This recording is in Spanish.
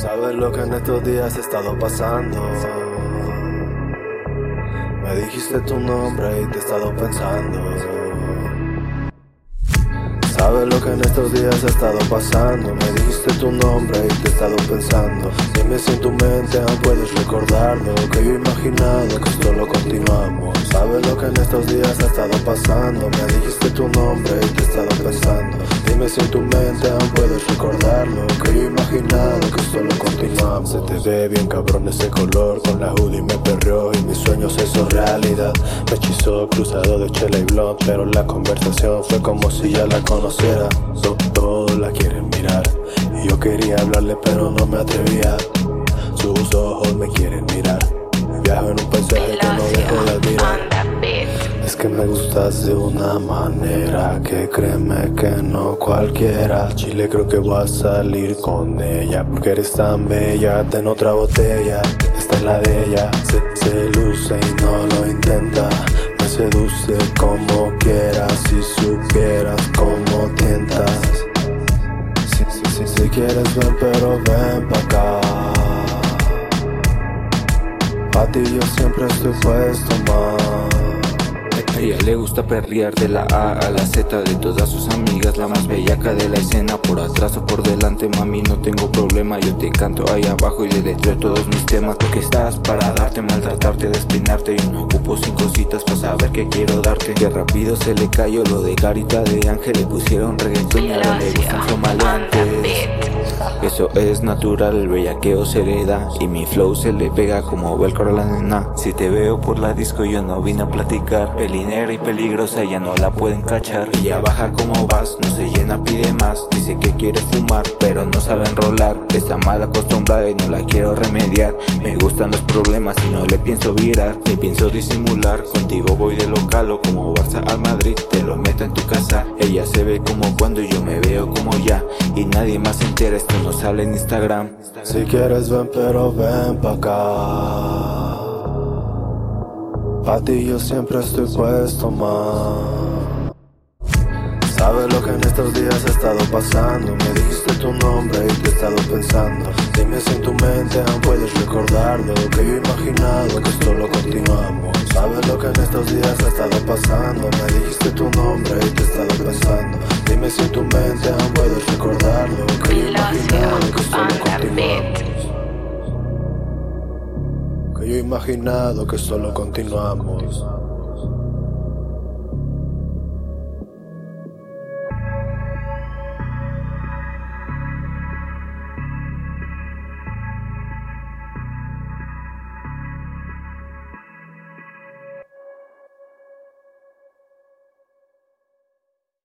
Sabes lo que en estos días he estado pasando. Me dijiste tu nombre y te he estado pensando. Sabes lo que en estos días he estado pasando. Me dijiste tu nombre y te he estado pensando. Dime si en tu mente aún puedes recordarlo. Que yo he imaginado que esto lo continuamos. Sabes lo que en estos días ha estado pasando. Me dijiste tu nombre y te he estado pensando. Dime si en tu mente aún puedes recordarlo. Que yo he imaginado que solo continuamos. Se te ve bien cabrón ese color. Con la hoodie me perreó y mis sueños se hizo realidad. Me hechizó cruzado de chela y blond. Pero la conversación fue como si ya la conociera. Todos la quieren mirar. Y yo quería hablarle, pero no me atrevía. Sus ojos me quieren mirar. Viajo en un paisaje que no dejo de admirar. Que me gustas de una manera que créeme que no cualquiera. Chile creo que voy a salir con ella porque eres tan bella. Ten otra botella, esta es la de ella. Se, se luce y no lo intenta. Me seduce como quieras si supieras cómo tientas. Si, si, si, si quieres ven pero ven pa' acá. A ti yo siempre estoy puesto más. Ella le gusta perrear de la A a la Z de todas sus amigas, la más bellaca de la escena, por atrás o por delante, mami, no tengo problema, yo te canto ahí abajo y de todos mis temas, porque estás para darte, maltratarte, despeinarte, yo no ocupo cinco citas para saber que quiero darte, que rápido se le cayó lo de carita de ángel, le pusieron reggaetón y ahora le gustan. Eso es natural, el bellaqueo se le da y mi flow se le pega como velcro a la nena. Si te veo por la disco yo no vine a platicar, y peligrosa ya no la pueden cachar. Ella baja como vas, no se llena, pide más, dice que quiere fumar pero no sabe enrolar. Está mal acostumbrada y no la quiero remediar. Me gustan los problemas y no le pienso virar, ni pienso disimular. Contigo voy de local o como Barça al Madrid, te lo meto en tu casa. Ella se ve como cuando yo me veo como ya y nadie más se entera, esto no sale en Instagram. Si quieres ven pero ven pa' acá. Pa' ti yo siempre estoy puesto más. Sabes lo que en estos días he estado pasando. Me dijiste tu nombre y te he estado pensando. Dime si en tu mente aún puedes recordarlo. Que yo he imaginado que esto lo continuamos. Sabes lo que en estos días ha estado pasando. Me dijiste tu nombre y te he estado pensando. Dime si en tu mente aún puedes recordarlo. Que yo he imaginado imaginado que solo continuamos.